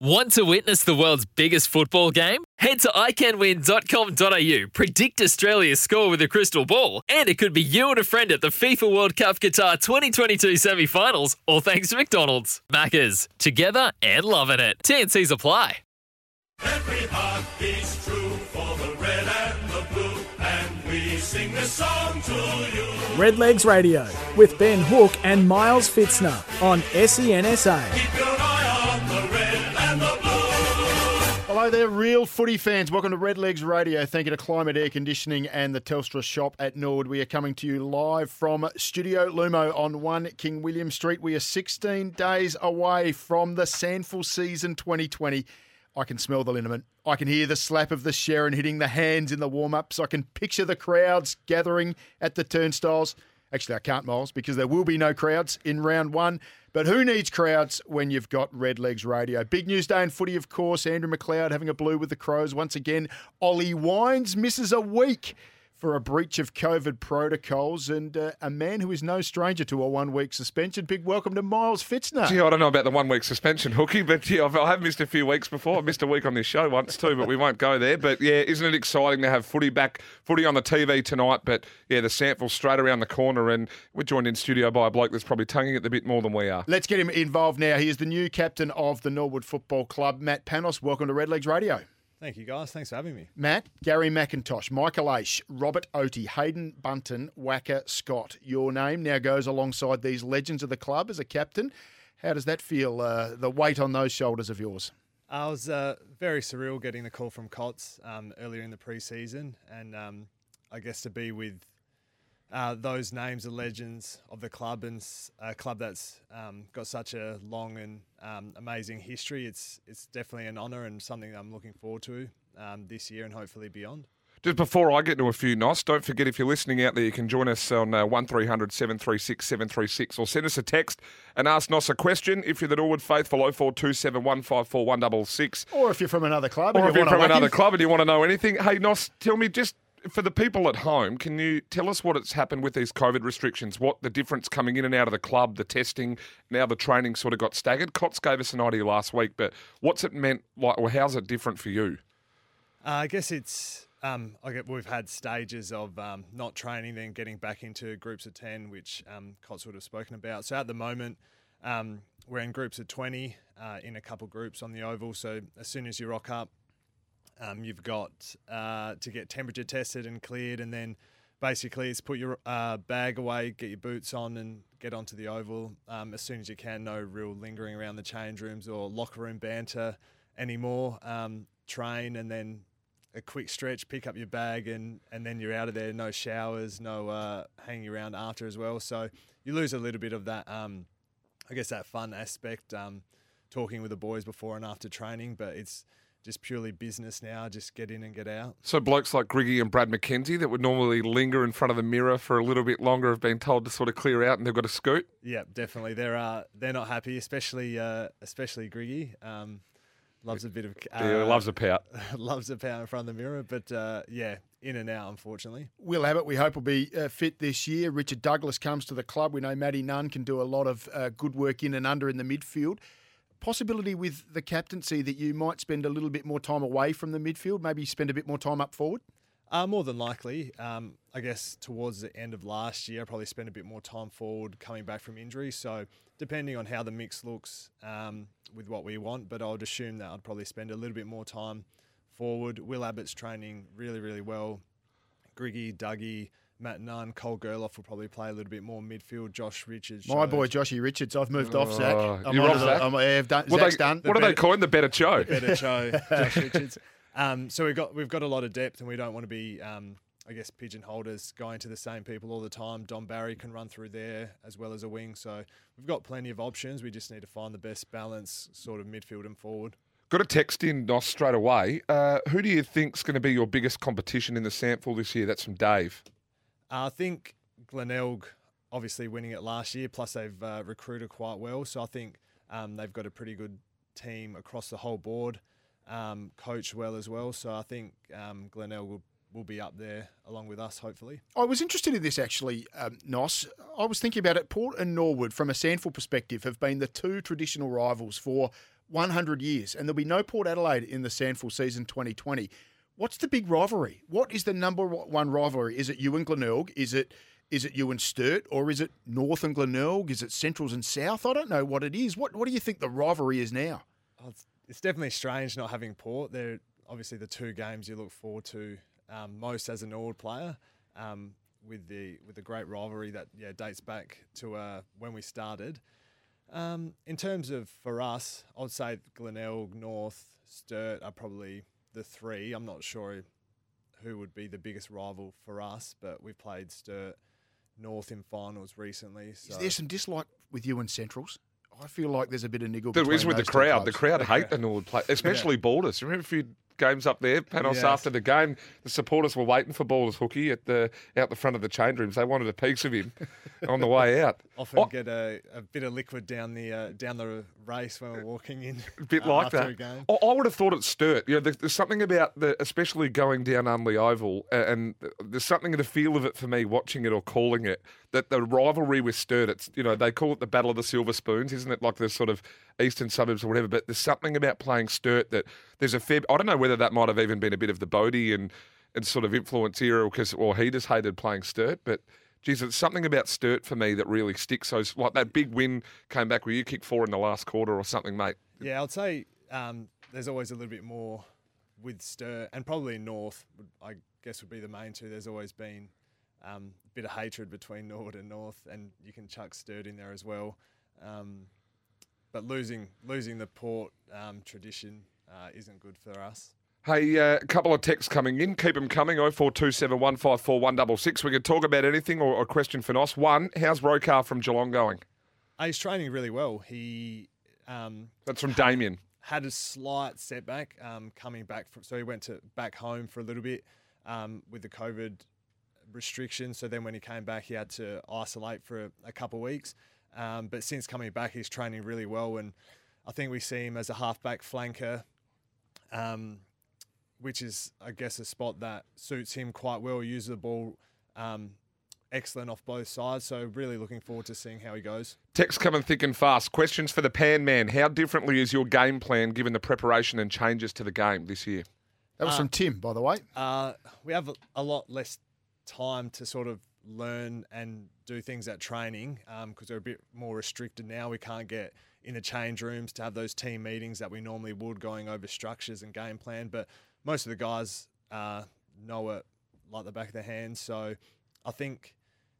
Want to witness the world's biggest football game? Head to iCanWin.com.au, predict Australia's score with a crystal ball, and it could be you and a friend at the FIFA World Cup Qatar 2022 semi finals, all thanks to McDonald's. Maccas, together and loving it. TNC's apply. Every heart beats true for the red and the blue, and we sing this song to you. Redlegs Radio with Ben Hook and Miles Fitzner on SEN SA. Hello there, real footy fans. Welcome to Redlegs Radio. Thank you to Climate Air Conditioning and the Telstra shop at Norwood. We are coming to you live from Studio Lumo on 1 King William Street. We are 16 days away from the SANFL season 2020. I can smell the liniment. I can hear the slap of the Sherrin hitting the hands in the warm ups. I can picture the crowds gathering at the turnstiles. Actually, I can't, Miles, because there will be no crowds in round one. But who needs crowds when you've got Red Legs Radio? Big news day in footy, of course. Andrew McLeod having a blue with the Crows once again. Ollie Wines misses a week for a breach of COVID protocols, and uh, a man who is no stranger to a one week suspension. Big welcome to Miles Fitzner. Gee, I don't know about the one week suspension, Hooky, but yeah, I've, I have missed a few weeks before. I've missed a week on this show once too, but we won't go there. But yeah, isn't it exciting to have footy back, footy on the TV tonight? But yeah, the sample straight around the corner, and we're joined in studio by a bloke that's probably tonguing it a bit more than we are. Let's get him involved now. He is the new captain of the Norwood Football Club, Matt Panos. Welcome to Red Legs Radio. Thank you, guys. Thanks for having me. Matt, Gary McIntosh, Michael Aish, Robert Oatey, Hayden Bunton, Wacker Scott. Your name now goes alongside these legends of the club as a captain. How does that feel, uh, the weight on those shoulders of yours? I was uh, very surreal getting the call from Cots um, earlier in the preseason, and um, I guess to be with uh, those names of legends of the club and s- a club that's um, got such a long and um, amazing history, it's it's definitely an honour and something that I'm looking forward to um, this year and hopefully beyond. Just before I get into a few nos, don't forget if you're listening out there, you can join us on uh, 1300 736 736 or send us a text and ask Nos a question. If you're the Norwood faithful, 0427 154 Or if you're from another club. Or and if you you're from another him. club and you want to know anything, hey Nos, tell me just for the people at home, can you tell us what has happened with these COVID restrictions? What the difference coming in and out of the club, the testing, now the training sort of got staggered. Cots gave us an idea last week, but what's it meant? Like, or how's it different for you? Uh, I guess it's um, I get, we've had stages of um, not training, then getting back into groups of ten, which um, Cots would have spoken about. So at the moment, um, we're in groups of twenty uh, in a couple groups on the oval. So as soon as you rock up, um, you've got uh, to get temperature tested and cleared, and then basically it's put your uh, bag away, get your boots on, and get onto the oval um, as soon as you can. No real lingering around the change rooms or locker room banter anymore. Um, train and then a quick stretch, pick up your bag, and and then you're out of there. No showers, no uh, hanging around after as well. So you lose a little bit of that. Um, I guess that fun aspect, um, talking with the boys before and after training, but it's just purely business now. Just get in and get out. So blokes like Griggy and Brad McKenzie that would normally linger in front of the mirror for a little bit longer have been told to sort of clear out and they've got to scoot. Yeah, definitely. They're uh, they're not happy, especially uh, especially Griggy. Um, loves a bit of uh, Yeah, loves a pout. loves a pout in front of the mirror, but uh, yeah, in and out, unfortunately. Will Abbott, we hope, will be uh, fit this year. Richard Douglas comes to the club. We know Matty Nunn can do a lot of uh, good work in and under in the midfield. Possibility with the captaincy that you might spend a little bit more time away from the midfield, maybe spend a bit more time up forward? Uh, more than likely. Um, I guess towards the end of last year, I probably spent a bit more time forward coming back from injury. So, depending on how the mix looks um, with what we want, but I would assume that I'd probably spend a little bit more time forward. Will Abbott's training really, really well. Griggy, Dougie, Matt Nunn, Cole Gerloff will probably play a little bit more midfield. Josh Richards. My showed- boy Joshy Richards, I've moved off Zach. Oh, I'm you're off to the- Zach? I'm- yeah, I've done, What, Zach's they, done. what are they calling the better show? better show, Josh Richards. Um, so we've got we've got a lot of depth, and we don't want to be um, I guess pigeonholed as going to the same people all the time. Don Barry can run through there as well as a wing, so we've got plenty of options. We just need to find the best balance, sort of midfield and forward. Got a text in, Nos, straight away. Uh, who do you think's going to be your biggest competition in the SANFL this year? That's from Dave. Uh, I think Glenelg, obviously winning it last year, plus they've uh, recruited quite well, so I think um, they've got a pretty good team across the whole board, um, coached well as well. So I think um, Glenelg will will be up there along with us, hopefully. I was interested in this actually, um, Nos. I was thinking about it. Port and Norwood, from a SANFL perspective, have been the two traditional rivals for 100 years, and there'll be no Port Adelaide in the SANFL season 2020. What's the big rivalry? What is the number one rivalry? Is it you and Glenelg? Is it is it you and Sturt, or is it North and Glenelg? Is it Centrals and South? I don't know what it is. What what do you think the rivalry is now? Oh, it's, it's definitely strange not having Port. They're obviously the two games you look forward to um, most as an Norwood player. Um, with the with the great rivalry that yeah dates back to uh, when we started. Um, in terms of for us, I would say Glenelg, North, Sturt are probably the three. I'm not sure who would be the biggest rival for us, but we've played Sturt, North in finals recently. So. Is there some dislike with you and Centrals? I feel like there's a bit of niggle. There is with the those two crowd. The crowd hate the Norwood play, especially Borders. Remember a few games up there, Panos, Yes. after the game, the supporters were waiting for Borders hooky at the out the front of the change rooms. They wanted a piece of him on the way out. Often Oh, get a, a bit of liquid down the uh, down the race when we're walking in. a bit uh, like after that. A game. I, I would have thought it's Sturt. You know, there- there's something about the, especially going down Unley Oval, a- and there's something in the feel of it for me watching it or calling it that the rivalry with Sturt. It's you know they call it the Battle of the Silver Spoons, isn't it? Like the sort of eastern suburbs or whatever. But there's something about playing Sturt that there's a fair. I don't know whether that might have even been a bit of the Bodie and and sort of influence era because or he just hated playing Sturt, but. Geez, it's something about Sturt for me that really sticks. So, like that big win came back where you kicked four in the last quarter or something, mate. Yeah, I'd say um, there's always a little bit more with Sturt and probably North. I guess would be the main two. There's always been um, a bit of hatred between Norwood and North, and you can chuck Sturt in there as well. Um, but losing losing the Port um, tradition uh, isn't good for us. Hey, uh, a couple of texts coming in. Keep them coming. 0427 154 166. We could talk about anything or a question for Nos. One, how's Rokar from Geelong going? Uh, he's training really well. He um, That's from Damien. had a slight setback um, coming back from, so he went to back home for a little bit um, with the COVID restrictions. So then when he came back, he had to isolate for a, a couple of weeks. Um, but since coming back, he's training really well, and I think we see him as a halfback flanker, um, which is, I guess, a spot that suits him quite well. He uses the ball um, excellent off both sides. So really looking forward to seeing how he goes. Texts coming thick and fast. Questions for the Pan Man. How differently is your game plan given the preparation and changes to the game this year? That was Uh, from Tim, by the way. Uh, we have a- a lot less time to sort of learn and do things at training because we're a bit more restricted now. We can't get in the change rooms to have those team meetings that we normally would, going over structures and game plan. But most of the guys uh, know it like the back of their hand. So I think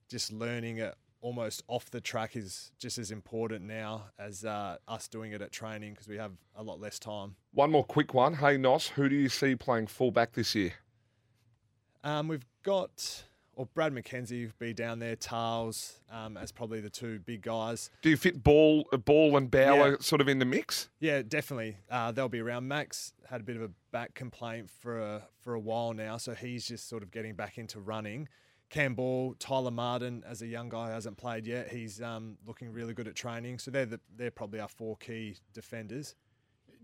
just learning it almost off the track is just as important now as uh, us doing it at training because we have a lot less time. One more quick one. Hey, Nos, who do you see playing fullback this year? Um, we've got, or Brad McKenzie be down there, Tarls um, as probably the two big guys. Do you fit Ball, Ball and Bauer Yeah. sort of in the mix? Yeah, definitely. Uh, they'll be around. Max had a bit of a back complaint for a, for a while now, so he's just sort of getting back into running. Cam Ball, Tyler Martin, as a young guy who hasn't played yet, he's um, looking really good at training. So they're the, they're probably our four key defenders.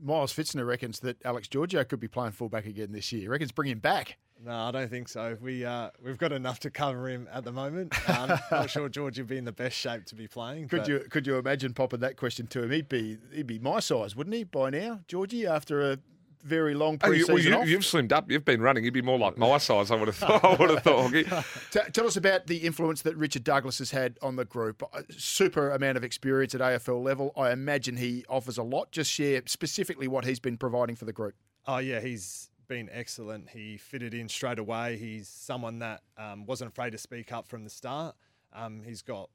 Miles Fitzner reckons that Alex Giorgio could be playing fullback again this year. He reckons bring him back. No, I don't think so. We uh, we've got enough to cover him at the moment. Um, not sure George would be in the best shape to be playing. Could but- you could you imagine popping that question to him? He'd be he'd be my size, wouldn't he, by now, Georgie? After a very long Oh, pre-season well, you, off. you've slimmed up. You've been running. You'd be more like my size. I would have thought. I would have thought. T- tell us about the influence that Richard Douglas has had on the group. Uh, Super amount of experience at AFL level. I imagine he offers a lot. Just share specifically what he's been providing for the group. Oh yeah, he's been excellent. He fitted in straight away. He's someone that um, wasn't afraid to speak up from the start. Um, he's got,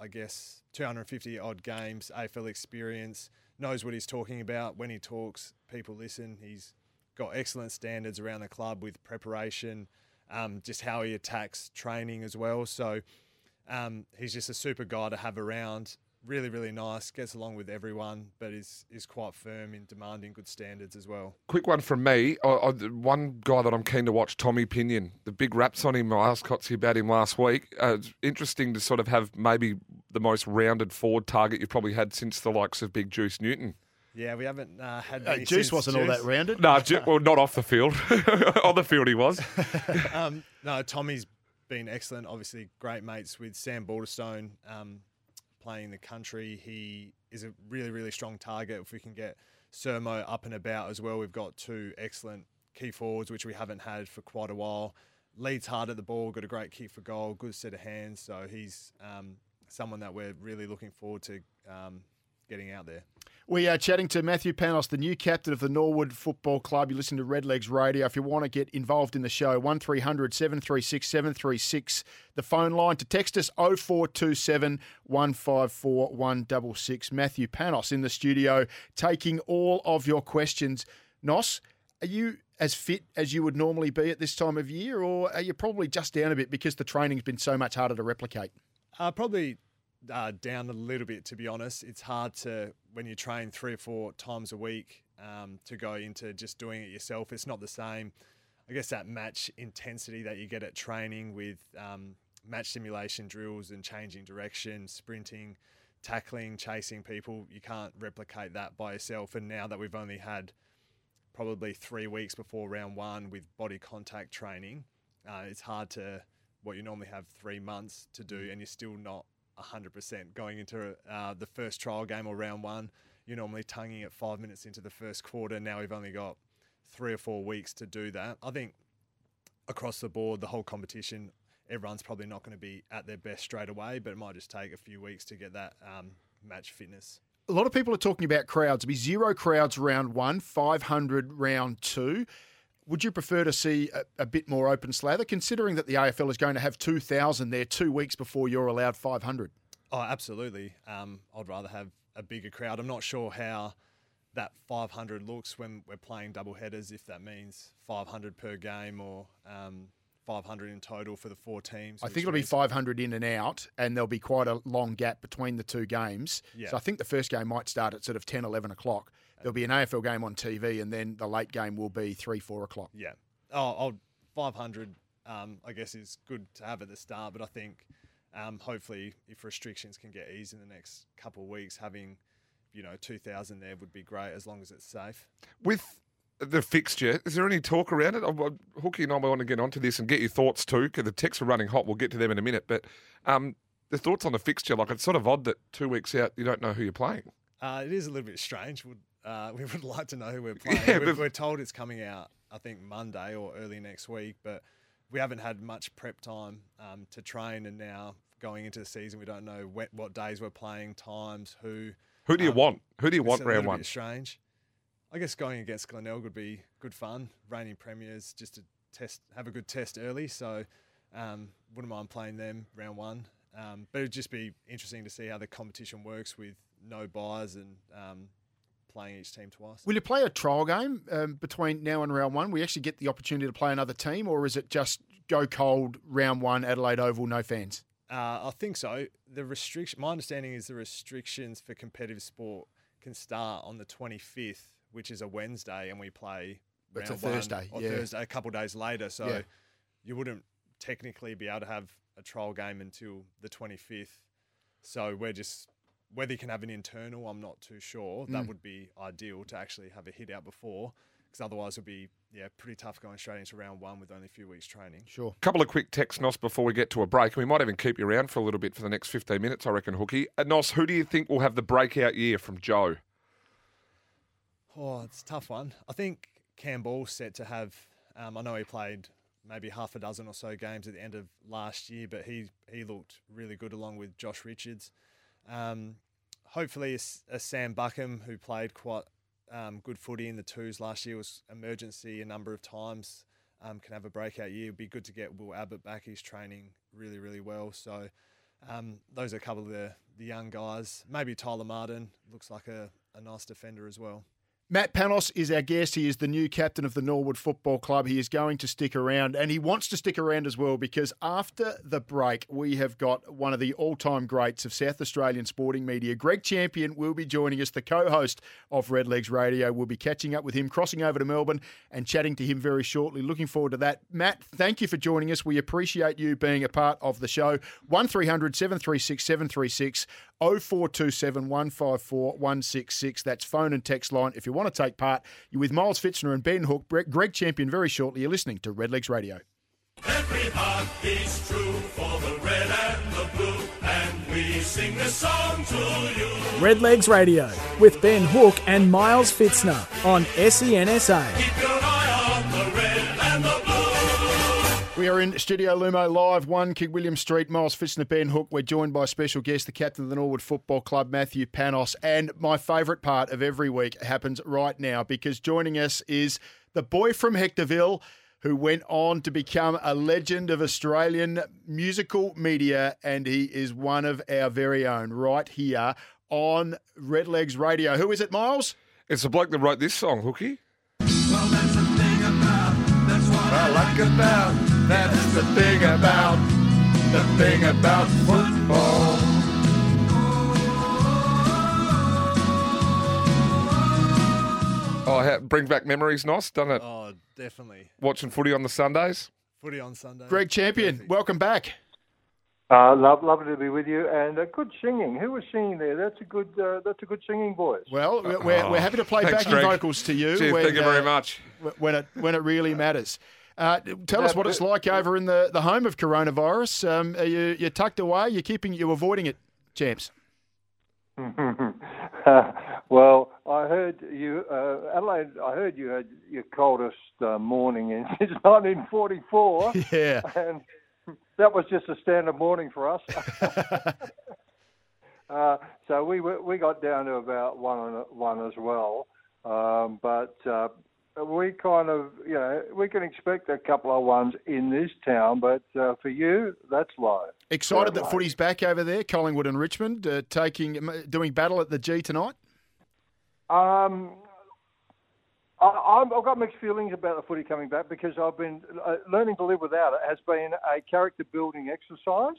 I guess, 250 odd games AFL experience. Knows what he's talking about. When he talks, people listen. He's got excellent standards around the club with preparation. um, just how he attacks training as well. So um, he's just a super guy to have around. Really, really nice. Gets along with everyone, but is is quite firm in demanding good standards as well. Quick one from me. I, I, one guy that I'm keen to watch, Tommy Pinion. The big raps on him. I asked Cotsy about him last week. Uh, it's interesting to sort of have maybe the most rounded forward target you've probably had since the likes of Big Juice Newton. Yeah, we haven't uh, had. Uh, Juice since wasn't all that rounded. No, Ju- well, not off the field. on the field, he was. um, no, Tommy's been excellent. Obviously, great mates with Sam Balderstone um, playing the country. He is a really, really strong target. If we can get Sermo up and about as well, we've got two excellent key forwards, which we haven't had for quite a while. Leads hard at the ball, got a great kick for goal, good set of hands. So he's um, someone that we're really looking forward to um, getting out there. We are chatting to Matthew Panos, the new captain of the Norwood Football Club. You listen to Redlegs Radio. If you want to get involved in the show, 1300 736 736. The phone line to text us 0427 154 166. Matthew Panos in the studio taking all of your questions. Nos, are you as fit as you would normally be at this time of year, or are you probably just down a bit because the training's been so much harder to replicate? Uh, probably uh, down a little bit, to be honest. It's hard to, when you train three or four times a week, um, to go into just doing it yourself. It's not the same. I guess that match intensity that you get at training with um, match simulation drills and changing direction, sprinting, tackling, chasing people, you can't replicate that by yourself. And now that we've only had probably three weeks before round one with body contact training, uh, it's hard to what you normally have three months to do, and you're still not 100% going into uh, the first trial game or round one. You're normally tonguing it five minutes into the first quarter. Now we've only got three or four weeks to do that. I think across the board, the whole competition, everyone's probably not going to be at their best straight away, but it might just take a few weeks to get that um, match fitness. A lot of people are talking about crowds. It'll be zero crowds round one, 500 round two. Would you prefer to see a, a, bit more open slather, considering that the AFL is going to have 2,000 there two weeks before you're allowed 500? Oh, absolutely. Um, I'd rather have a bigger crowd. I'm not sure how that 500 looks when we're playing double headers, if that means 500 per game or um, 500 in total for the four teams. I think it'll be 500 in and out, and there'll be quite a long gap between the two games. Yeah. So I think the first game might start at sort of 10, 11 o'clock. There'll be an AFL game on TV, and then the late game will be 3, 4 o'clock. Yeah. Oh, I'll, 500, um, I guess, is good to have at the start, but I think um, hopefully if restrictions can get eased in the next couple of weeks, having, you know, 2,000 there would be great as long as it's safe. With the fixture, is there any talk around it? Oh, Hooky and I want to get onto this and get your thoughts too, because the texts are running hot. We'll get to them in a minute. But um, the thoughts on the fixture, like it's sort of odd that two weeks out you don't know who you're playing. Uh, it is a little bit strange. Would uh, we would like to know who we're playing. Yeah, we're, we're told it's coming out, I think Monday or early next week, but we haven't had much prep time um, to train, and now going into the season, we don't know what, what days we're playing, times, who. Who do you Um, want? Who do you want round one? Strange. I guess going against Glenelg would be good fun. Reigning premiers, just to test, have a good test early. So, um, wouldn't mind playing them round one. Um, but it'd just be interesting to see how the competition works with no buys and um, playing each team twice. Will you play a trial game um, between now and round one? We actually get the opportunity to play another team, or is it just go cold round one, Adelaide Oval, no fans? Uh, I think so. The restriction. My understanding is the restrictions for competitive sport can start on the 25th, which is a Wednesday, and we play. It's a Thursday, Or yeah. Thursday, a couple days later. So Yeah. you wouldn't technically be able to have a trial game until the 25th. So we're just whether you can have an internal, I'm not too sure. Mm. That would be ideal to actually have a hit out before, because otherwise it would be yeah pretty tough going straight into round one with only a few weeks training. Sure. A couple of quick texts, Nos, before we get to a break. And we might even keep you around for a little bit for the next 15 minutes, I reckon, Hooky. Uh, Nos, who do you think will have the breakout year from Joe? Oh, it's a tough one. I think Campbell's set to have. Um, I know he played maybe half a dozen or so games at the end of last year, but he he looked really good along with Josh Richards. Um, hopefully, a, a Sam Buckham who played quite um, good footy in the twos last year was emergency a number of times. Um, can have a breakout year. It'd be good to get Will Abbott back. He's training really, really well. So um, those are a couple of the, the young guys. Maybe Tyler Martin looks like a, a nice defender as well. Matt Panos is our guest. He is the new captain of the Norwood Football Club. He is going to stick around and he wants to stick around as well because after the break, we have got one of the all time greats of South Australian sporting media. Greg Champion will be joining us, the co host of Redlegs Radio. We'll be catching up with him, crossing over to Melbourne and chatting to him very shortly. Looking forward to that. Matt, thank you for joining us. We appreciate you being a part of the show. 1300 736 736 0427 154 166. That's phone and text line. If you want to take part, you're with Miles Fitzner and Ben Hook. Greg Champion very shortly. You're listening to Redlegs Radio. Every heart beats true for the red and the blue, and we sing this song to you. Redlegs Radio with Ben Hook and Miles Fitzner on E SEN SA. In Studio Lumo Live, 1 King William Street, Miles Fitzner, Ben Hook. We're joined by special guest, the captain of the Norwood Football Club, Matthew Panos. And my favourite part of every week happens right now because joining us is the boy from Hectorville who went on to become a legend of Australian musical media, and he is one of our very own right here on Redlegs Radio. Who is it, Miles? It's the bloke that wrote this song, Hookie. I like about, that's the thing about, the thing about football. Oh, ha- brings back memories, nice, doesn't it? Oh, definitely. Watching footy on the Sundays. Footy on Sunday. Greg Champion, Perfect. welcome back. Uh, love, lovely to be with you, and uh, good singing. Who was singing there? That's a good. Uh, that's a good singing voice. Well, we're, we're, we're happy to play Thanks, backing Greg. vocals to you. Cheers, when, thank you very uh, much. when it when it really matters. Uh, tell us what it's like over in the, the home of coronavirus. Um, are you you're tucked away? You're keeping you avoiding it, champs. well, I heard you, uh, Adelaide. I heard you had your coldest uh, morning in since 1944, Yeah. and that was just a standard morning for us. uh, so we we got down to about one one as well, um, but. We kind of, you know, we can expect a couple of ones in this town, but uh, for you, that's low. Excited that footy's back over there, Collingwood and Richmond, uh, taking doing battle at the G tonight. Um, I, I'm- I've got mixed feelings about the footy coming back because I've been uh, learning to live without it has been a character building exercise.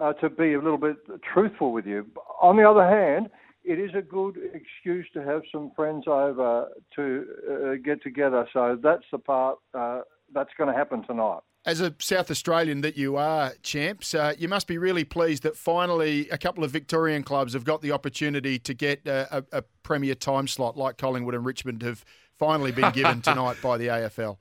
Uh, to be a little bit truthful with you. On the other hand, it is a good excuse to have some friends over to uh, get together. So that's the part uh, that's going to happen tonight. As a South Australian that you are, champs, uh, you must be really pleased that finally a couple of Victorian clubs have got the opportunity to get uh, a, a premier time slot like Collingwood and Richmond have finally been given tonight by the AFL.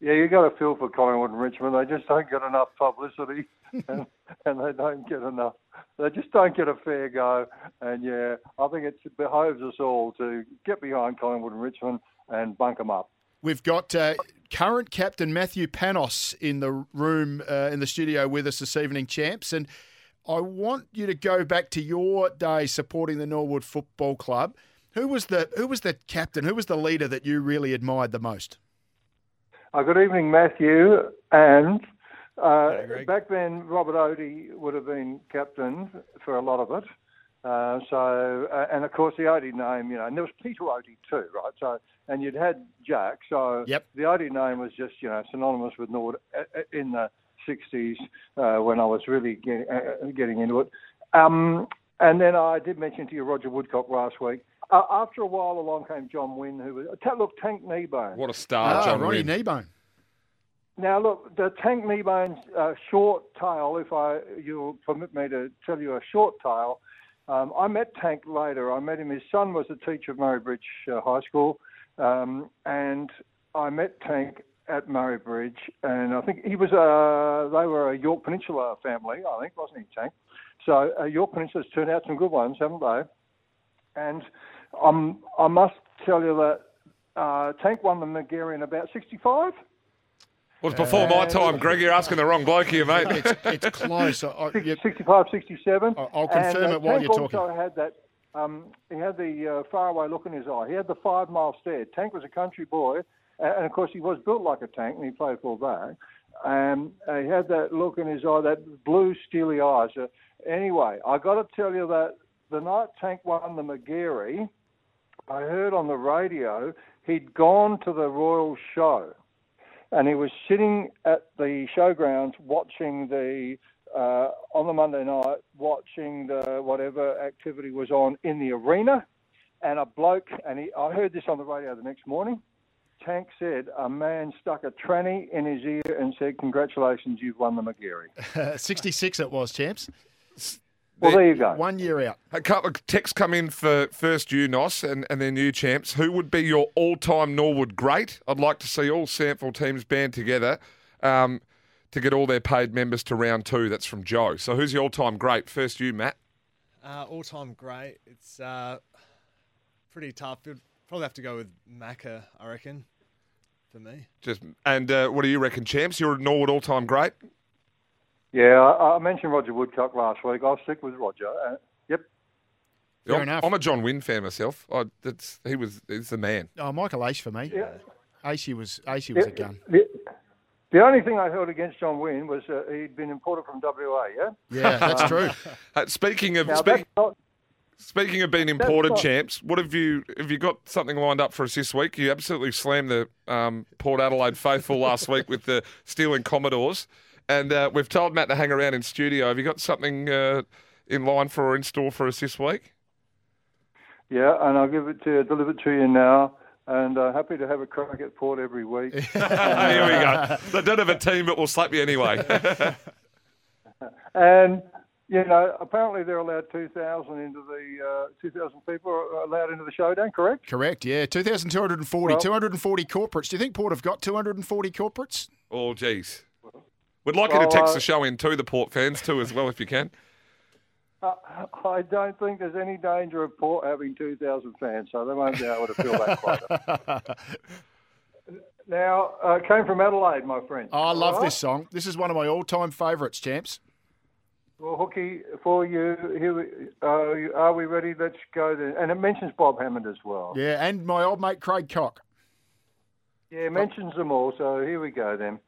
Yeah, you got to feel for Collingwood and Richmond. They just don't get enough publicity, and, and they don't get enough. They just don't get a fair go. And yeah, I think it behoves us all to get behind Collingwood and Richmond and bunk them up. We've got uh, current captain Matthew Panos in the room uh, in the studio with us this evening, champs, and I want you to go back to your day supporting the Norwood Football Club. Who was the who was the captain? Who was the leader that you really admired the most? Uh, good evening, Matthew. And uh, back then, Robert Oatey would have been captain for a lot of it. Uh, so, uh, and of course, the Oatey name, you know, and there was Peter Oatey too, right? So, and you'd had Jack. So, Yep. the Oatey name was just, you know, synonymous with Norwood uh, uh, in the 60s uh, when I was really getting, uh, getting into it. Um, and then I did mention to you Roger Woodcock last week. Uh, after a while, along came John Wynne, who was, look, Tank Kneebone. What a star, Ah, John Ronnie Wynn. Kneebone. Now, look, the Tank Kneebone's uh, short tail, if I you'll permit me to tell you a short tale, um, I met Tank later. I met him. His son was a teacher of Murray Bridge uh, High School, um, and I met Tank at Murray Bridge, and I think he was a. They were a Yorke Peninsula family, I think, wasn't he, Tank? So uh, Yorke Peninsula's turned out some good ones, haven't they? And um, I must tell you that uh, Tank won the Magarey in about 65. Was before my time, Greg. You're asking the wrong bloke here, mate. It's, it's close. I, I, 65, 67. I'll- I'll confirm and, uh, it while Tank you're talking. also had that. Um, he had the uh, faraway look in his eye. He had the five mile stare. Tank was a country boy, and, and of course he was built like a tank, and he played full back. And uh, he had that look in his eye, that blue steely eyes. Uh, anyway, I got to tell you that the night Tank won the Magarey, I heard on the radio he'd gone to the Royal Show, and he was sitting at the showgrounds watching the uh, on the Monday night, watching the whatever activity was on in the arena, and a bloke, and he, I heard this on the radio the next morning. Tank said a man stuck a tranny in his ear and said, "Congratulations, you've won the Magarey." 66 it was, champs. Well, there you go. One year out. A couple of texts come in for first you, Nos, and, and then you, champs. Who would be your all-time Norwood great? I'd like to see all SANFL teams band together um, to get all their paid members to round two. That's from Joe. So who's your all-time great? First you, Matt. Uh, all time great. It's uh, pretty tough. You'd probably have to go with Macca, I reckon, for me. Just and uh, what do you reckon, champs? You're a Norwood all-time great. Yeah, I, I mentioned Roger Woodcock last week. I'll stick with Roger. Uh, yep. Fair I'm, enough. I'm a John Wynn fan myself. I, that's he was he's the man. Oh, Michael Aish for me. Yeah. Aishi was Aishi was a gun. The, the only thing I held against John Wynn was uh, he'd been imported from WA. Yeah. Yeah, that's true. Uh, speaking of Now speak, not. speaking of being imported, not- champs, what have you have you got something lined up for us this week? You absolutely slammed the um, Port Adelaide faithful last week with the stealing Commodores, and uh, we've told Matt to hang around in studio. Have you got something uh, in line for or in store for us this week? Yeah, and I'll give it to you, deliver it to you now. And uh, happy to have a crack at Port every week. Here we go. They don't have a team, but we'll slap you anyway. and you know, apparently they're allowed 2,000 into the uh, 2,000 people are allowed into the showdown. Correct? Correct, yeah. 2,240. Well- 240 corporates. Do you think Port have got 240 corporates? oh, geez. We'd like you to text uh, the show in too, the Port fans too, as well, if you can. Uh, I don't think there's any danger of Port having 2,000 fans, so they won't be able to fill that quota. now, uh, came from Adelaide, my friend. Oh, I love All right? this song. This is one of my all-time favourites, champs. Well, Hooky, for you, here we, uh, are we ready? Let's go then. And it mentions Bob Hammond as well. Yeah, and my old mate Craig Cock. Yeah, it mentions them all, so here we go then.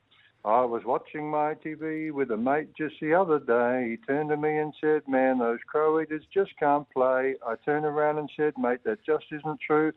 I was watching my TV with a mate just the other day. He turned to me and said, Man, those Crow Eaters just can't play. I turned around and said, Mate, that just isn't true.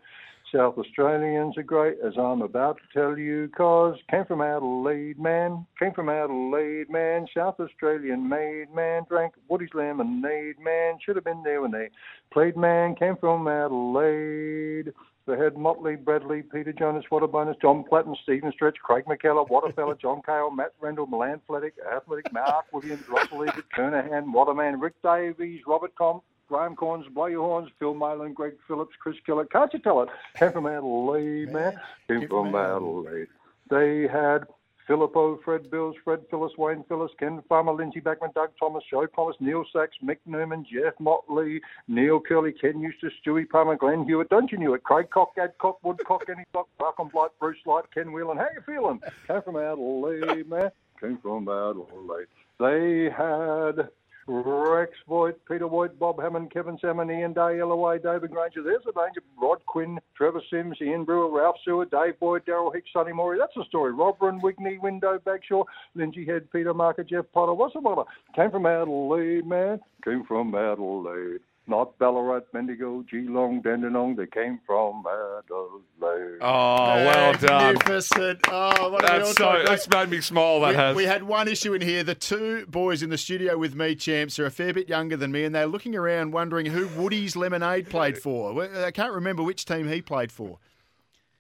South Australians are great, as I'm about to tell you, 'cause came from Adelaide, man. Came from Adelaide, man. South Australian made, man. Drank Woody's lemonade, man. Should have been there when they played, man. Came from Adelaide. They had Motley, Bradley, Peter Jonas, Waterbonus, John Platten, Stephen Stretch, Craig McKellar, Waterfella, John Cale, Matt Rendell, Milan Athletic, Athletic, Mark Williams, Russell Ebert, Kernahan, Waterman, Rick Davies, Robert Com, Graham Cornes, Blow Your Horns, Phil Malin, Greg Phillips, Chris Keller. Can't you tell it? Came from Adelaide, man. Came from Adelaide. They had Filippo, Fred Bills, Fred Phillis, Wayne Phillis, Ken Farmer, Lindsay Backman, Doug Thomas, Joe Thomas, Neil Sachse, Mick Newman, Jeff Motley, Neil Kerley, Ken Eustace, Stewie Palmer, Glenn Hewitt. Don't you knew it? Craig Cock, Adcock, Woodcock, Annie Cock, Malcolm Blight, Bruce Light, Ken Whelan. How you feeling? Came from Adelaide, man. Came from Adelaide. They had Rex Voigt, Peter Voigt, Bob Hammond, Kevin Salmon, Ian Day, Ellaway, David Granger. There's a danger. Rod Quinn, Trevor Sims, Ian Brewer, Ralph Seward, Dave Boyd, Daryl Hicks, Sonny Morey. That's the story. Robin, Wigney, Window, Bagshaw, Lindsay Head, Peter Marker, Jeff Potter. What's the matter? Came from Adelaide, man. Came from Adelaide. Not Ballarat, Bendigo, Geelong, Dandenong. They came from Adelaide. Oh, well done. Magnificent. Oh, what That's so. all-time That's made me smile. That We, has. we had one issue in here. The two boys in the studio with me, champs, are a fair bit younger than me, and they're looking around wondering who Woody's Lemonade played for. I can't remember which team he played for.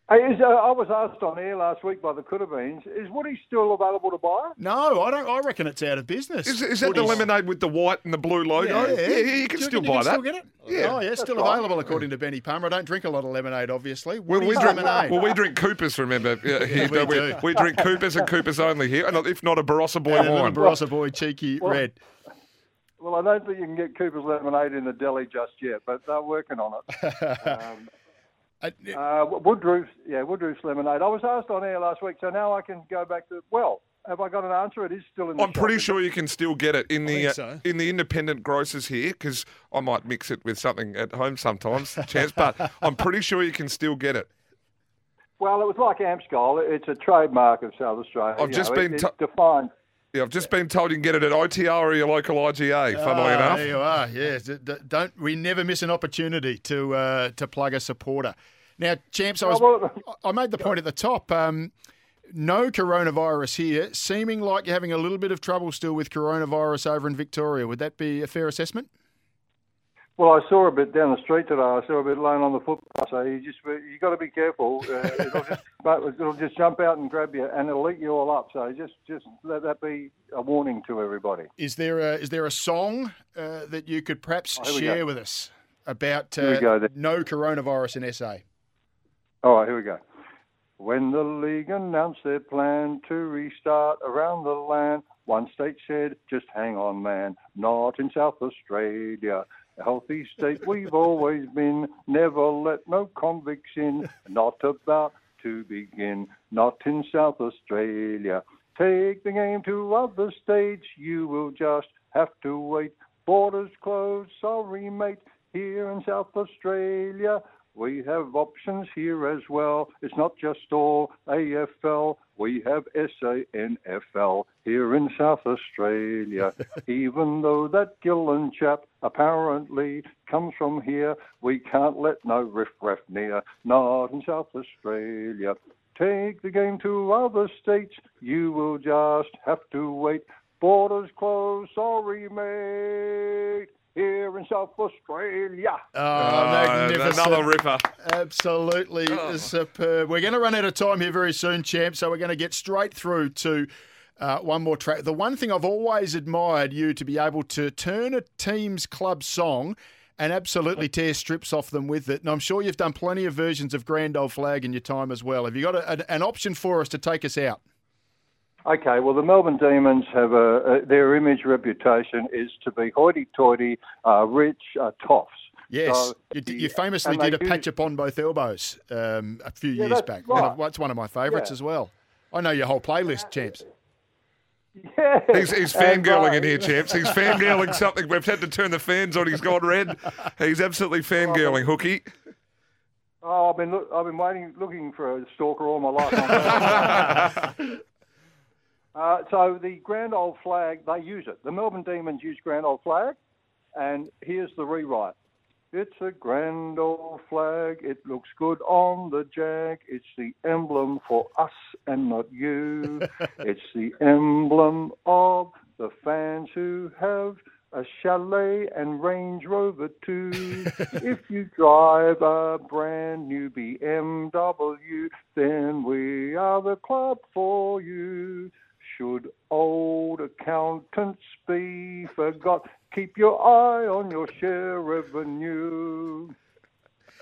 Hey, is, uh, I was asked on air last week by the Coodabeens, is Woody still available to buy? No, I don't. I reckon it's out of business. Is, is that the lemonade with the white and the blue logo? Yeah, yeah, you can Do still reckon buy you that. Still get it? Yeah. Oh, yeah, still right. available according to Benny Palmer. I don't drink a lot of lemonade, obviously. Well, we drink, lemonade. well, we drink Coopers, remember? Yeah, here, we don't we, do. we drink Coopers and Coopers only here, and if not a Barossa Boy and a little wine. Barossa boy, cheeky red. Well, I don't think you can get Cooper's lemonade in the deli just yet, but they're working on it. um, Uh, uh, Woodroofe's, yeah, Woodroofe's lemonade. I was asked on air last week, so now I can go back to. Well, have I got an answer? It is still in. The I'm pretty shop. sure you can still get it in the think uh, in the independent grocers here because I might mix it with something at home sometimes, chance. But I'm pretty sure you can still get it. Well, it was like Amscol. It's a trademark of South Australia. I've You just know, been it, to- it's defined. Yeah, I've just been told you can get it at OTR or your local IGA. Funnily Ah, enough. There you are. Yes. D- d- Don't we never miss an opportunity to uh, to plug a supporter. Now, champs, I was I made the point at the top. Um, no coronavirus here, seeming like you're having a little bit of trouble still with coronavirus over in Victoria. Would that be a fair assessment? Well, I saw a bit down the street today. I saw a bit laying on the footpath. So you just you got to be careful. Uh, it'll just but it'll just jump out and grab you, and it'll eat you all up. So just just let that be a warning to everybody. Is there a is there a song uh, that you could perhaps Oh, share go. with us about uh, go no coronavirus in SA? All right, here we go. When the league announced their plan to restart around the land, one state said, just hang on, man, not in South Australia. Healthy state we've always been, never let no convicts in, not about to begin, not in South Australia. Take the game to other states, you will just have to wait. Borders closed, sorry mate, here in South Australia. We have options here as well. It's not just all AFL. We have SANFL here in South Australia. Even though that Gillon chap apparently comes from here, we can't let no riffraff near. Not in South Australia. Take the game to other states. You will just have to wait. Borders closed. Sorry, mate. Here in South Australia. Oh, Oh, another ripper. Absolutely superb. We're going to run out of time here very soon, champ. So we're going to get straight through to uh, one more track. The one thing I've always admired you to be able to turn a team's club song and absolutely tear strips off them with it. And I'm sure you've done plenty of versions of Grand Old Flag in your time as well. Have you got a, an- an option for us to take us out? Okay, well, the Melbourne Demons have a, a their image reputation is to be hoity-toity, uh, rich, uh, toffs. Yes, So you, d- you famously did a use- patch upon both elbows um, a few Yeah, years that's back. right. One of- That's one of my favourites Yeah. as well. I know your whole playlist, champs. Yeah. He's, he's And, fangirling uh, in here, champs. He's fangirling something. We've had to turn the fans on. He's gone red. He's absolutely fangirling, Hooky. Oh, I've been look, I've been waiting, looking for a stalker all my life. uh, so the Grand Old Flag, they use it. The Melbourne Demons use Grand Old Flag, and here's the rewrite. It's a grand old flag. It looks good on the jag. It's the emblem for us and not you. it's the emblem of the fans who have a chalet and Range Rover too. if you drive a brand new BMW, then we are the club for you. Should old accountants be forgot, keep your eye on your share revenue.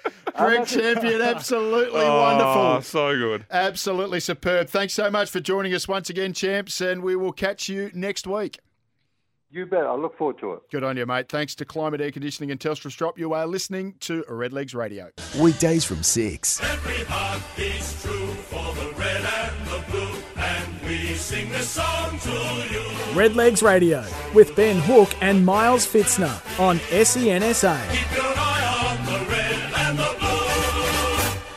Greg Champion, absolutely Oh, wonderful. so good. Absolutely superb. Thanks so much for joining us once again, champs, and we will catch you next week. You bet. I look forward to it. Good on you, mate. Thanks to Climate Air Conditioning and Telstra Strop. You are listening to Redlegs Radio. Weekdays from 6. Every heart beats true for the red sing this song to you. Redlegs Radio with Ben Hook and Miles Fitzner on SEN SA.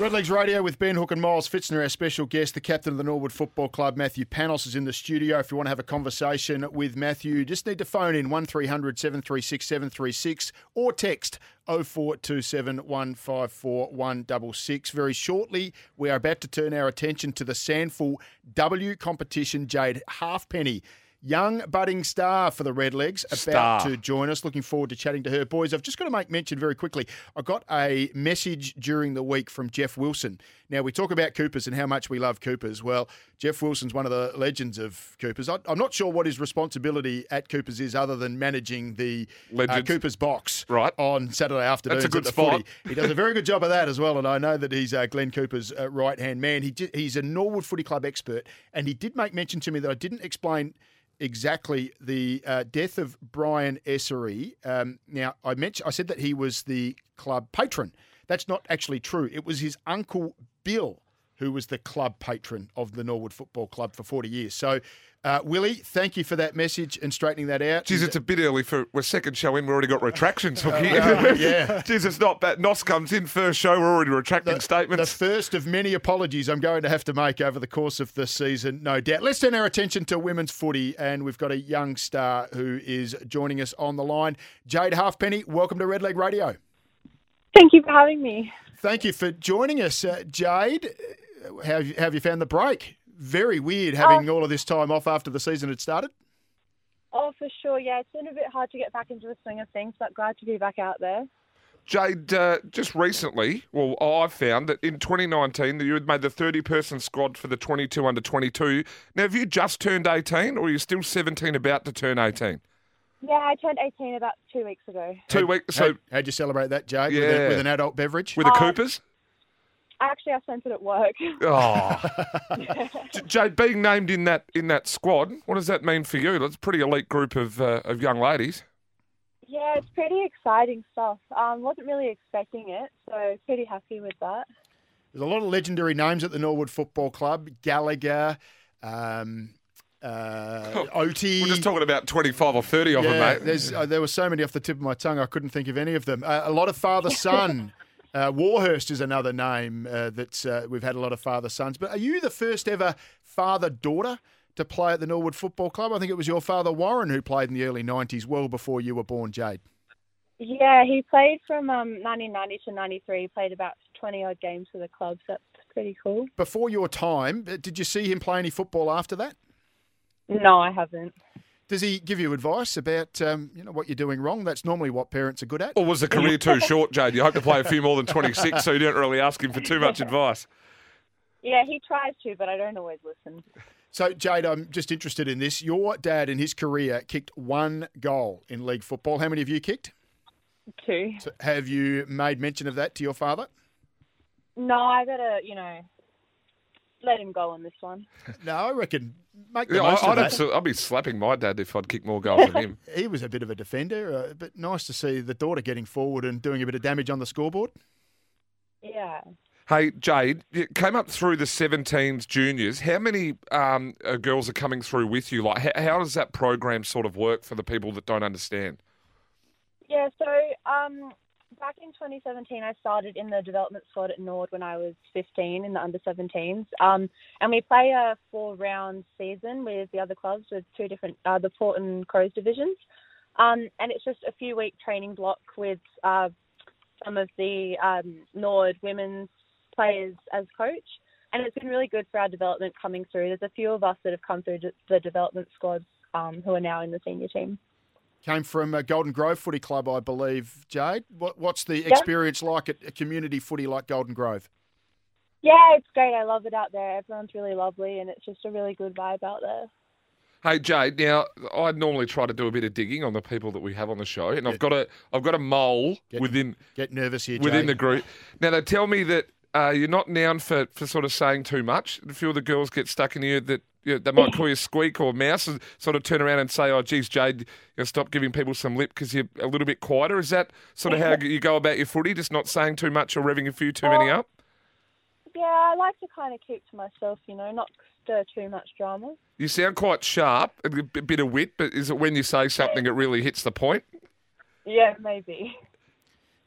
Redlegs Radio with Ben Hook and Miles Fitzner, our special guest, the captain of the Norwood Football Club, Matthew Panos, is in the studio. If you want to have a conversation with Matthew, just need to phone in 1300 736 736 or text 0427 154 166. Very shortly, we are about to turn our attention to the SANFL W competition. Jade Halfpenny. Young budding star for the Redlegs about Star. to join us. Looking forward to chatting to her. Boys, I've just got to make mention very quickly. I got a message during the week from Jeff Wilson. Now, we talk about Coopers and how much we love Coopers. Well, Jeff Wilson's one of the legends of Coopers. I, I'm not sure what his responsibility at Coopers is other than managing the uh, Coopers box Right. on Saturday afternoons That's a good at the spot. footy. He does a very good job of that as well, and I know that he's uh, Glenn Cooper's uh, right hand man. He he's a Norwood Footy Club expert, and he did make mention to me that I didn't explain exactly the uh, death of Brian Essery. Um, now, I mentioned I said that he was the club patron. That's not actually true. It was his uncle Bill who was the club patron of the Norwood Football Club for 40 years. So, uh, Willie, thank you for that message and straightening that out. Geez, it's a bit early for we're second show in. We've already got retractions, Hooky. Oh, yeah. Geez, it's not bad. Nos comes in first show. We're already retracting statements. the first of many apologies I'm going to have to make over the course of this season, no doubt. Let's turn our attention to women's footy, and we've got a young star who is joining us on the line. Jade Halfpenny, welcome to Red Leg Radio. Thank you for having me. Thank you for joining us, uh, Jade. Uh, How have, you, have you found the break? Very weird having all of this time off after the season had started. Oh, for sure. Yeah, it's been a bit hard to get back into the swing of things, but glad to be back out there. Jade, uh, just recently, well, I found that in 2019 that you had made the 30-person squad for the 22 under 22. Now, have you just turned 18, or are you still 17, about to turn 18? Yeah, I turned 18 about two weeks ago. Two weeks. So How, how'd you celebrate that, Jade? With, a, Yeah. with an adult beverage? with the Um, Coopers. I actually, I spent it at work. Oh, Jade, being named in that in that squad, what does that mean for you? That's a pretty elite group of uh, of young ladies. yeah, it's pretty exciting stuff. Um, wasn't really expecting it, so pretty happy with that. There's a lot of legendary names at the Norwood Football Club. Gallagher, um, uh, Oatey. We're just talking about 25 or 30 of them, mate. there's, uh, there were so many off the tip of my tongue, I couldn't think of any of them. Uh, a lot of father son. Uh, Warhurst is another name uh, that uh, we've had a lot of father sons. But are you the first ever father daughter to play at the Norwood Football Club? I think it was your father Warren who played in the early 90s, well before you were born, Jade. Yeah, he played from um, 1990 to 93. He played about 20 odd games for the club, so that's pretty cool. Before your time, uh, did you see him play any football after that? No, I haven't. Does he give you advice about um, you know what you're doing wrong? That's normally what parents are good at. Or was the career too short, Jade? You hope to play a few more than 26, so you don't really ask him for too much advice. Yeah, he tries to, but I don't always listen. So, Jade, I'm just interested in this. Your dad, in his career, kicked one goal in league football. How many have you kicked? Two. So have you made mention of that to your father? No, I got a, you know, let him go on this one. No, I reckon make the Yeah, most I, of I'd, that. abso- I'd be slapping my dad if I'd kick more goals than him. He was a bit of a defender, uh, but nice to see the daughter getting forward and doing a bit of damage on the scoreboard. Yeah. Hey, Jade, you came up through the 17s juniors. How many um, uh, girls are coming through with you? Like, how, how does that program sort of work for the people that don't understand? Yeah, so um, back in 2017, I started in the development squad at Nord when I was 15 in the under 17s. Um, and we play a four round season with the other clubs with two different, uh, the Port and Crows divisions. Um, and it's just a few week training block with uh, some of the um, Nord women's players as coach. And it's been really good for our development coming through. There's a few of us that have come through the development squads um, who are now in the senior team. Came from uh, Golden Grove Footy Club, I believe, Jade. What, what's the experience like at a community footy like Golden Grove? Yeah, it's great. I love it out there. Everyone's really lovely, and it's just a really good vibe out there. Hey Jade, now I normally try to do a bit of digging on the people that we have on the show, and I've got a I've got a mole Get- within Get nervous here, within Jade. the group. Now they tell me that uh, you're not known for, for sort of saying too much. A few of the girls get stuck in here that they might call you squeak or mouse, and sort of turn around and say, "Oh, geez, Jade, you know, stop giving people some lip because you're a little bit quieter." Is that sort of how you go about your footy, just not saying too much or revving a few too many up? Yeah, I like to kind of keep to myself, you know, not stir too much drama. You sound quite sharp, a bit of wit, but is it when you say something it really hits the point? Yeah, maybe.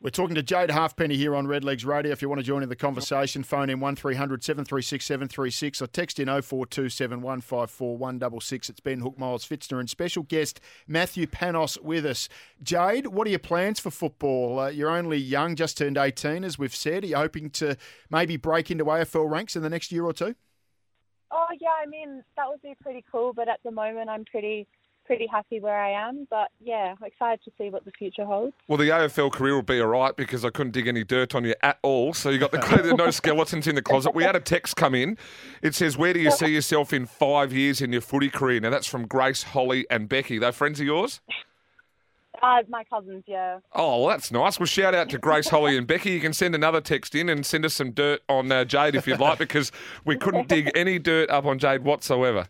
We're talking to Jade Halfpenny here on Red Legs Radio. If you want to join in the conversation, phone in 1300 736 736 or text in 0427 154 166. It's Ben Hook, Miles Fitzner, and special guest Matthew Panos with us. Jade, what are your plans for football? Uh, you're only young, just turned 18, as we've said. Are you hoping to maybe break into AFL ranks in the next year or two? Oh, yeah, I mean, that would be pretty cool, but at the moment I'm pretty pretty happy where I am. But yeah, excited to see what the future holds. Well, the AFL career will be all right because I couldn't dig any dirt on you at all. So you got the no skeletons in the closet. We had a text come in. It says, "Where do you see yourself in five years in your footy career?" Now that's from Grace, Holly, and Becky. They're friends of yours. Uh, my cousins, yeah. Oh, well, that's nice. Well, shout out to Grace, Holly, and Becky. You can send another text in and send us some dirt on uh, Jade if you'd like, because we couldn't dig any dirt up on Jade whatsoever.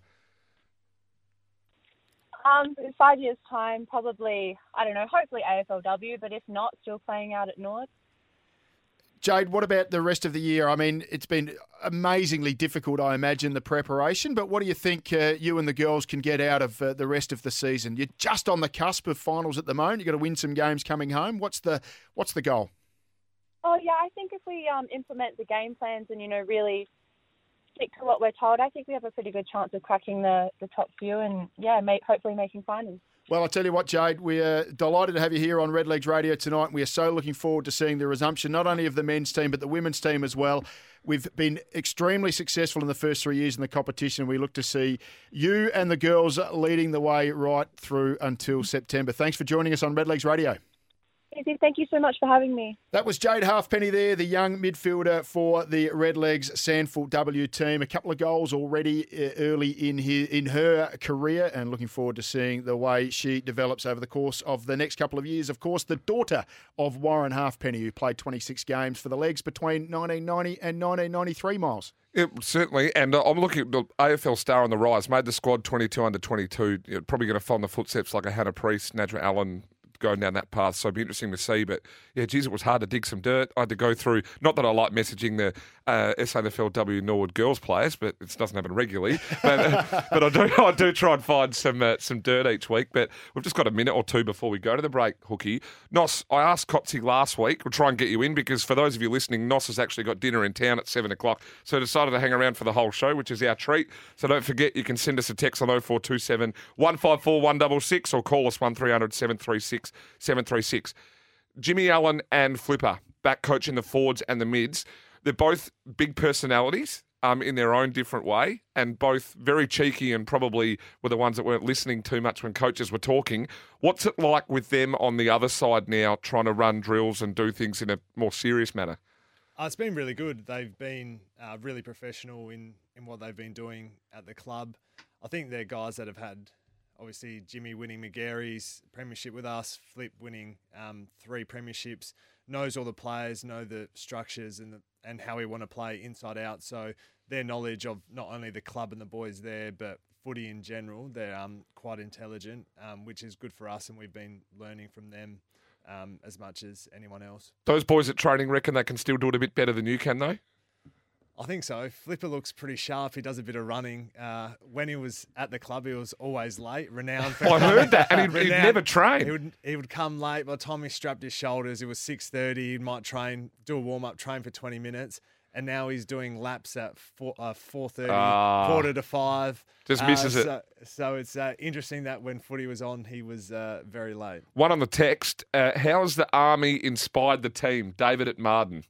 Um, in five years' time, probably I don't know. Hopefully AFLW, but if not, still playing out at Nord. Jade, what about the rest of the year? I mean, it's been amazingly difficult, I imagine, the preparation. But what do you think uh, you and the girls can get out of uh, the rest of the season? You're just on the cusp of finals at the moment. You've got to win some games coming home. What's the what's the goal? Oh yeah, I think if we um, implement the game plans and you know really stick to what we're told, I think we have a pretty good chance of cracking the, the top few and yeah, make, hopefully making finals. Well, I'll tell you what, Jade, we are delighted to have you here on Redlegs Radio tonight. We are so looking forward to seeing the resumption, not only of the men's team, but the women's team as well. We've been extremely successful in the first three years in the competition. We look to see you and the girls leading the way right through until September. Thanks for joining us on Redlegs Radio. Easy. Thank you so much for having me. That was Jade Halfpenny there, the young midfielder for the Redlegs SANFL W team. A couple of goals already uh, early in his, in her career, and looking forward to seeing the way she develops over the course of the next couple of years. Of course, the daughter of Warren Halfpenny, who played 26 games for the Legs between 1990 and 1993 miles. It, certainly, and uh, I'm looking at the AFL star on the rise. Made the squad 22 under 22. You're probably going to follow in the footsteps like a Hannah Priest, Nadra Allen, going down that path. So it'd be interesting to see. But yeah, geez, it was hard to dig some dirt. I had to go through. Not that I like messaging the uh, Norwood girls players, but it doesn't happen regularly. But, uh, but I do I do try and find some uh, some dirt each week. But we've just got a minute or two before we go to the break, Hookie. Nos, I asked Cotsy last week. We'll try and get you in because for those of you listening, Nos has actually got dinner in town at seven o'clock. So I decided to hang around for the whole show, which is our treat. So don't forget, you can send us a text on 0427 154 166 or call us 1300 736 736. Jimmy Allen and Flipper, back coaching the Fords and the Mids. They're both big personalities um, in their own different way, and both very cheeky and probably were the ones that weren't listening too much when coaches were talking. What's it like with them on the other side now, trying to run drills and do things in a more serious manner? Uh, it's been really good. They've been uh, really professional in, in what they've been doing at the club. I think they're guys that have had obviously Jimmy winning Magarey's premiership with us, Flip winning um, three premierships, knows all the players, know the structures and the, and how we want to play inside out. So their knowledge of not only the club and the boys there, but footy in general, they're um, quite intelligent, um, which is good for us, and we've been learning from them. Um, as much as anyone else. Those boys at training reckon they can still do it a bit better than you can, though. I think so. Flipper looks pretty sharp. He does a bit of running. Uh, when he was at the club, he was always late, renowned for. I heard that, and he'd, he'd never train. He would he would come late. By the time he strapped his shoulders, it was six thirty. He might train, do a warm up, train for twenty minutes, and now he's doing laps at four uh, four thirty, Ah. quarter to five. Just Uh, misses it. So, so it's uh, interesting that when footy was on, he was uh, very late. One on the text. Uh, how has the army inspired the team? David at Marden.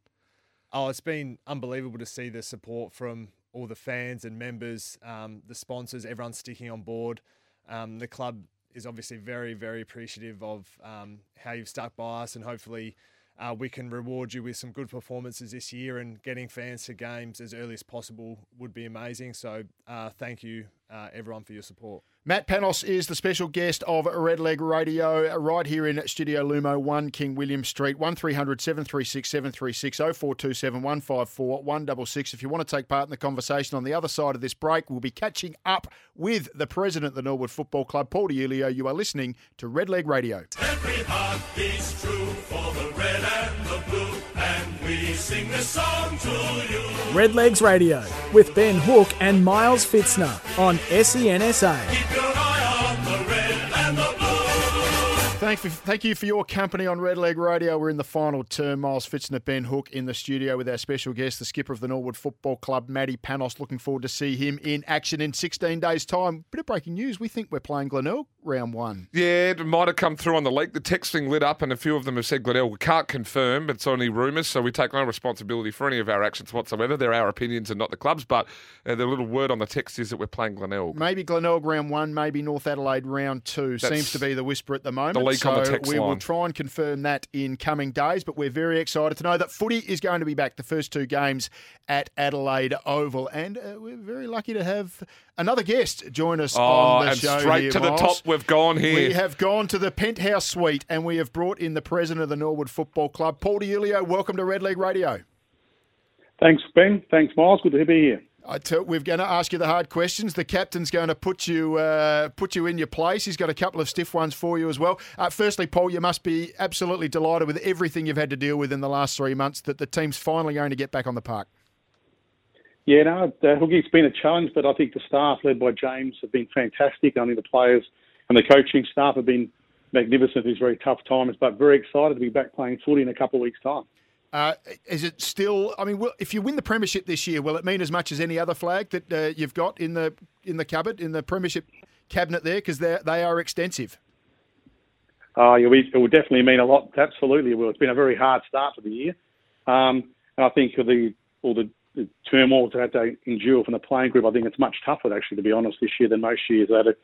Oh, it's been unbelievable to see the support from all the fans and members, um, the sponsors, everyone sticking on board. Um, the club is obviously very, very appreciative of um, how you've stuck by us, and hopefully uh, we can reward you with some good performances this year. And getting fans to games as early as possible would be amazing. So, uh, thank you, uh, everyone, for your support. Matt Panos is the special guest of Red Leg Radio right here in Studio Lumo 1 King William Street 1300 736 736 0427 154 166. If you want to take part in the conversation on the other side of this break, we'll be catching up with the president of the Norwood Football Club, Paul Di Iulio. You are listening to Red Leg Radio. Every heart beats true for the red and the blue, and we sing this song to you. Redlegs Radio with Ben Hook and Miles Fitzner on SEN SA. Thank, for, thank you for your company on Red Leg Radio. We're in the final term. Miles Fitzner, Ben Hook in the studio with our special guest, the skipper of the Norwood Football Club, Matty Panos. Looking forward to see him in action in 16 days' time. Bit of breaking news. We think we're playing Glenelg round one. Yeah, it might have come through on the leak. The texting lit up, and a few of them have said Glenelg. We can't confirm, but it's only rumours, so we take no responsibility for any of our actions whatsoever. They're our opinions and not the club's. But uh, the little word on the text is that we're playing Glenelg. Maybe Glenelg round one, maybe North Adelaide round two. That's Seems to be the whisper at the moment. the leak so on the text we will try and confirm that in coming days, but we're very excited to know that footy is going to be back the first two games at Adelaide Oval. And uh, we're very lucky to have another guest join us Oh, on the and show. straight here, to the top we've gone here. We have gone to the penthouse suite and we have brought in the president of the Norwood Football Club, Paul Di Iulio. Welcome to Red Leg Radio. Thanks, Ben. Thanks, Miles. Good to be here. Tell, we're going to ask you the hard questions. The captain's going to put you uh, put you in your place. He's got a couple of stiff ones for you as well. Uh, firstly, Paul, you must be absolutely delighted with everything you've had to deal with in the last three months. That the team's finally going to get back on the park. Yeah, no, uh, Hookie's been a challenge, but I think the staff, led by James, have been fantastic. I think the players and the coaching staff have been magnificent these very tough times, but very excited to be back playing footy in a couple of weeks' time. Uh, is it still? I mean, will, if you win the premiership this year, will it mean as much as any other flag that uh, you've got in the in the cupboard in the premiership cabinet there? Because they they are extensive. Uh, it will definitely mean a lot. Absolutely, it will. It's been a very hard start to the year, um, and I think for the all the, the turmoil to have to endure from the playing group, I think it's much tougher actually, to be honest, this year than most years. They had a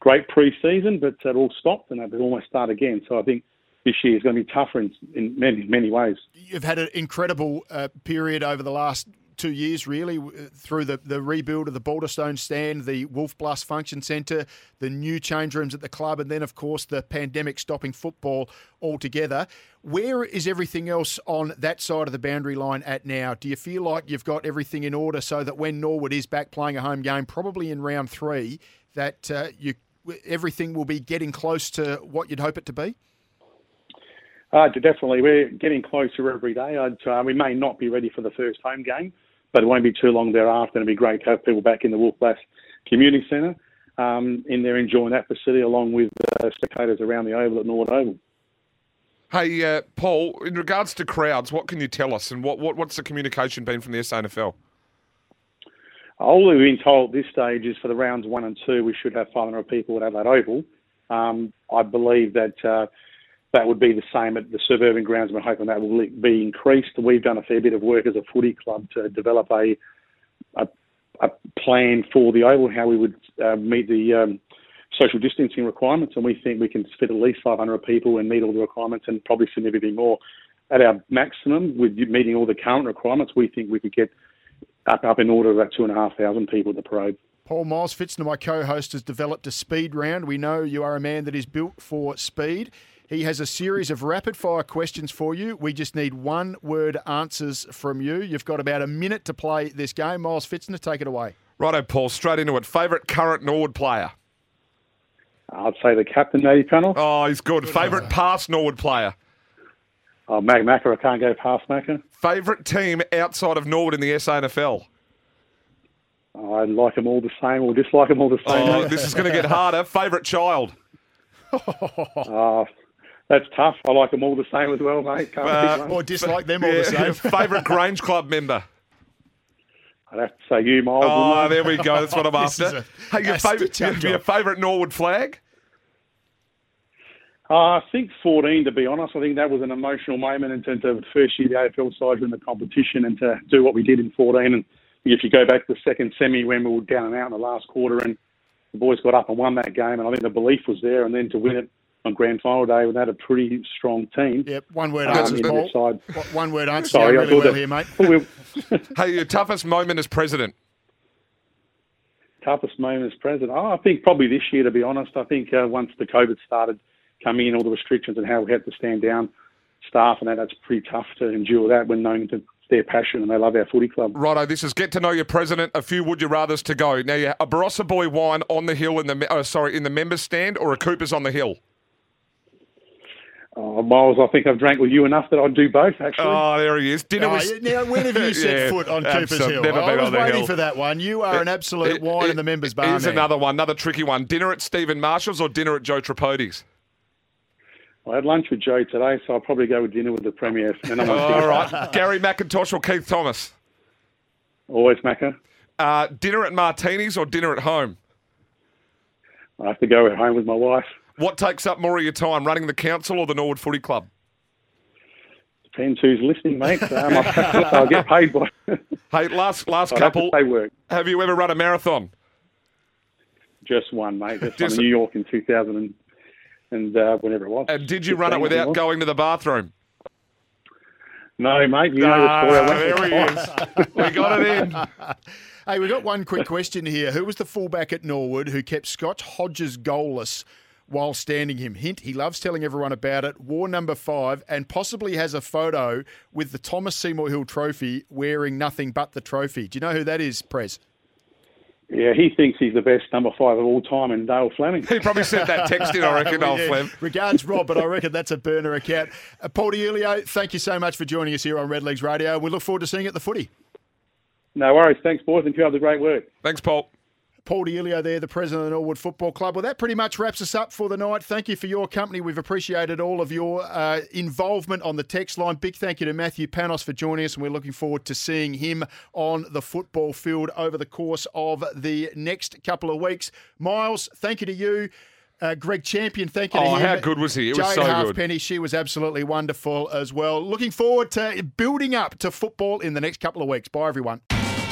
great pre-season, but it all stopped and they almost start again. So I think this year is going to be tougher in, in many many ways. You've had an incredible uh, period over the last two years, really, through the, the rebuild of the Balderstone stand, the Wolf Blass Function Centre, the new change rooms at the club, and then, of course, the pandemic stopping football altogether. Where is everything else on that side of the boundary line at now? Do you feel like you've got everything in order so that when Norwood is back playing a home game, probably in round three, that uh, you everything will be getting close to what you'd hope it to be? Uh, definitely, we're getting closer every day. Uh, we may not be ready for the first home game, but it won't be too long thereafter. It'll be great to have people back in the Wolf Blass Community Centre um, in there enjoying that facility along with uh, spectators around the Oval at Norwood Oval. Hey, uh, Paul, in regards to crowds, what can you tell us and what, what what's the communication been from the SANFL? All we've been told at this stage is for the rounds one and two, we should have 500 people at Adelaide Oval. Um, I believe that uh, that would be the same at the suburban grounds. We're hoping that will be increased. We've done a fair bit of work as a footy club to develop a a, a plan for the oval, how we would uh, meet the um, social distancing requirements, and we think we can fit at least 500 people and meet all the requirements, and probably significantly more. At our maximum, with meeting all the current requirements, we think we could get up up in order of about two and a half thousand people at the parade. Paul Miles Fitzner, my co-host, has developed a speed round. We know you are a man that is built for speed. He has a series of rapid fire questions for you. We just need one word answers from you. You've got about a minute to play this game. Miles Fitzner, take it away. Righto, Paul, straight into it. Favourite current Norwood player? I'd say the captain, Matty Panos. Oh, he's good. good Favourite past Norwood player? Oh, Mag Macca. I can't go past Macca. Favourite team outside of Norwood in the SANFL? Oh, I like them all the same or dislike them all the same. Oh, this is going to get harder. Favourite child? oh, that's tough. I like them all the same as well, mate. Uh, or dislike them all yeah. the same. Favourite Grange Club member? I'd have to say you, Miles. Oh, there we go. That's what I'm after. Hey, your favourite, your, your favourite Norwood flag? Uh, I think 14, to be honest. I think that was an emotional moment in terms of the first year the AFL side in the competition and to do what we did in 14. And if you go back to the second semi when we were down and out in the last quarter and the boys got up and won that game, and I think the belief was there. And then to win it on grand final day with that a pretty strong team. Yep, one word um, answer, Paul. Side. One word answer. Sorry, really well that, here, mate. hey, your toughest moment as president? Toughest moment as president? Oh, I think probably this year, to be honest. I think uh, once the COVID started coming in, all the restrictions and how we had to stand down staff and that, that's pretty tough to endure that when knowing that their passion and they love our footy club. Righto, this is get to know your president. A few would you rather's to go. Now, you a Barossa Boy wine on the hill in the oh, sorry in the members stand or a Cooper's on the hill. Oh, Miles, I think I've drank with you enough that I'd do both, actually. Oh, there he is. Dinner oh, ah, was... Now, when have you set yeah, foot on Cooper's Hill? Never I was waiting hill. for that one. You are it, an absolute it, wine it, in the members' bar. Here's another one, another tricky one. Dinner at Stephen Marshall's or dinner at Joe Tripodi's? I had lunch with Joe today, so I'll probably go with dinner with the Premier. And I'm All right. Garry McIntosh or Keith Thomas? Always Macca. Uh, dinner at Martini's or dinner at home? I have to go at home with my wife. What takes up more of your time, running the council or the Norwood Footy Club? Depends who's listening, mate. Um, I'll get paid by. hey, last last I'd couple. Have, work. have you ever run a marathon? Just one, mate. Just, Just in New York in 2000 and, and uh, whenever it was. And did you run it without going to the bathroom? No, mate. You know ah, the There he is. we got it in. Hey, we got one quick question here. Who was the fullback at Norwood who kept Scott Hodges goalless while standing him. Hint, he loves telling everyone about it. War number five, and possibly has a photo with the Thomas Seymour Hill trophy wearing nothing but the trophy. Do you know who that is, Prez? Yeah, he thinks he's the best number five of all time in Dale Fleming. He probably sent that text in, I reckon, Well, old yeah. Flem. Regards, Rob, but I reckon that's a burner account. Uh, Paul Di Iulio, thank you so much for joining us here on Red Legs Radio. We look forward to seeing you at the footy. No worries. Thanks, boys, and keep up the great work. Thanks, Paul. Paul Di Iulio there, the president of the Norwood Football Club. Well, that pretty much wraps us up for the night. Thank you for your company. We've appreciated all of your uh, involvement on the text line. Big thank you to Matthew Panos for joining us, and we're looking forward to seeing him on the football field over the course of the next couple of weeks. Miles, thank you to you. Uh, Greg Champion, thank you to Oh, how good was he? It was Jade so good. Halfpenny, she was absolutely wonderful as well. Looking forward to building up to football in the next couple of weeks. Bye, everyone.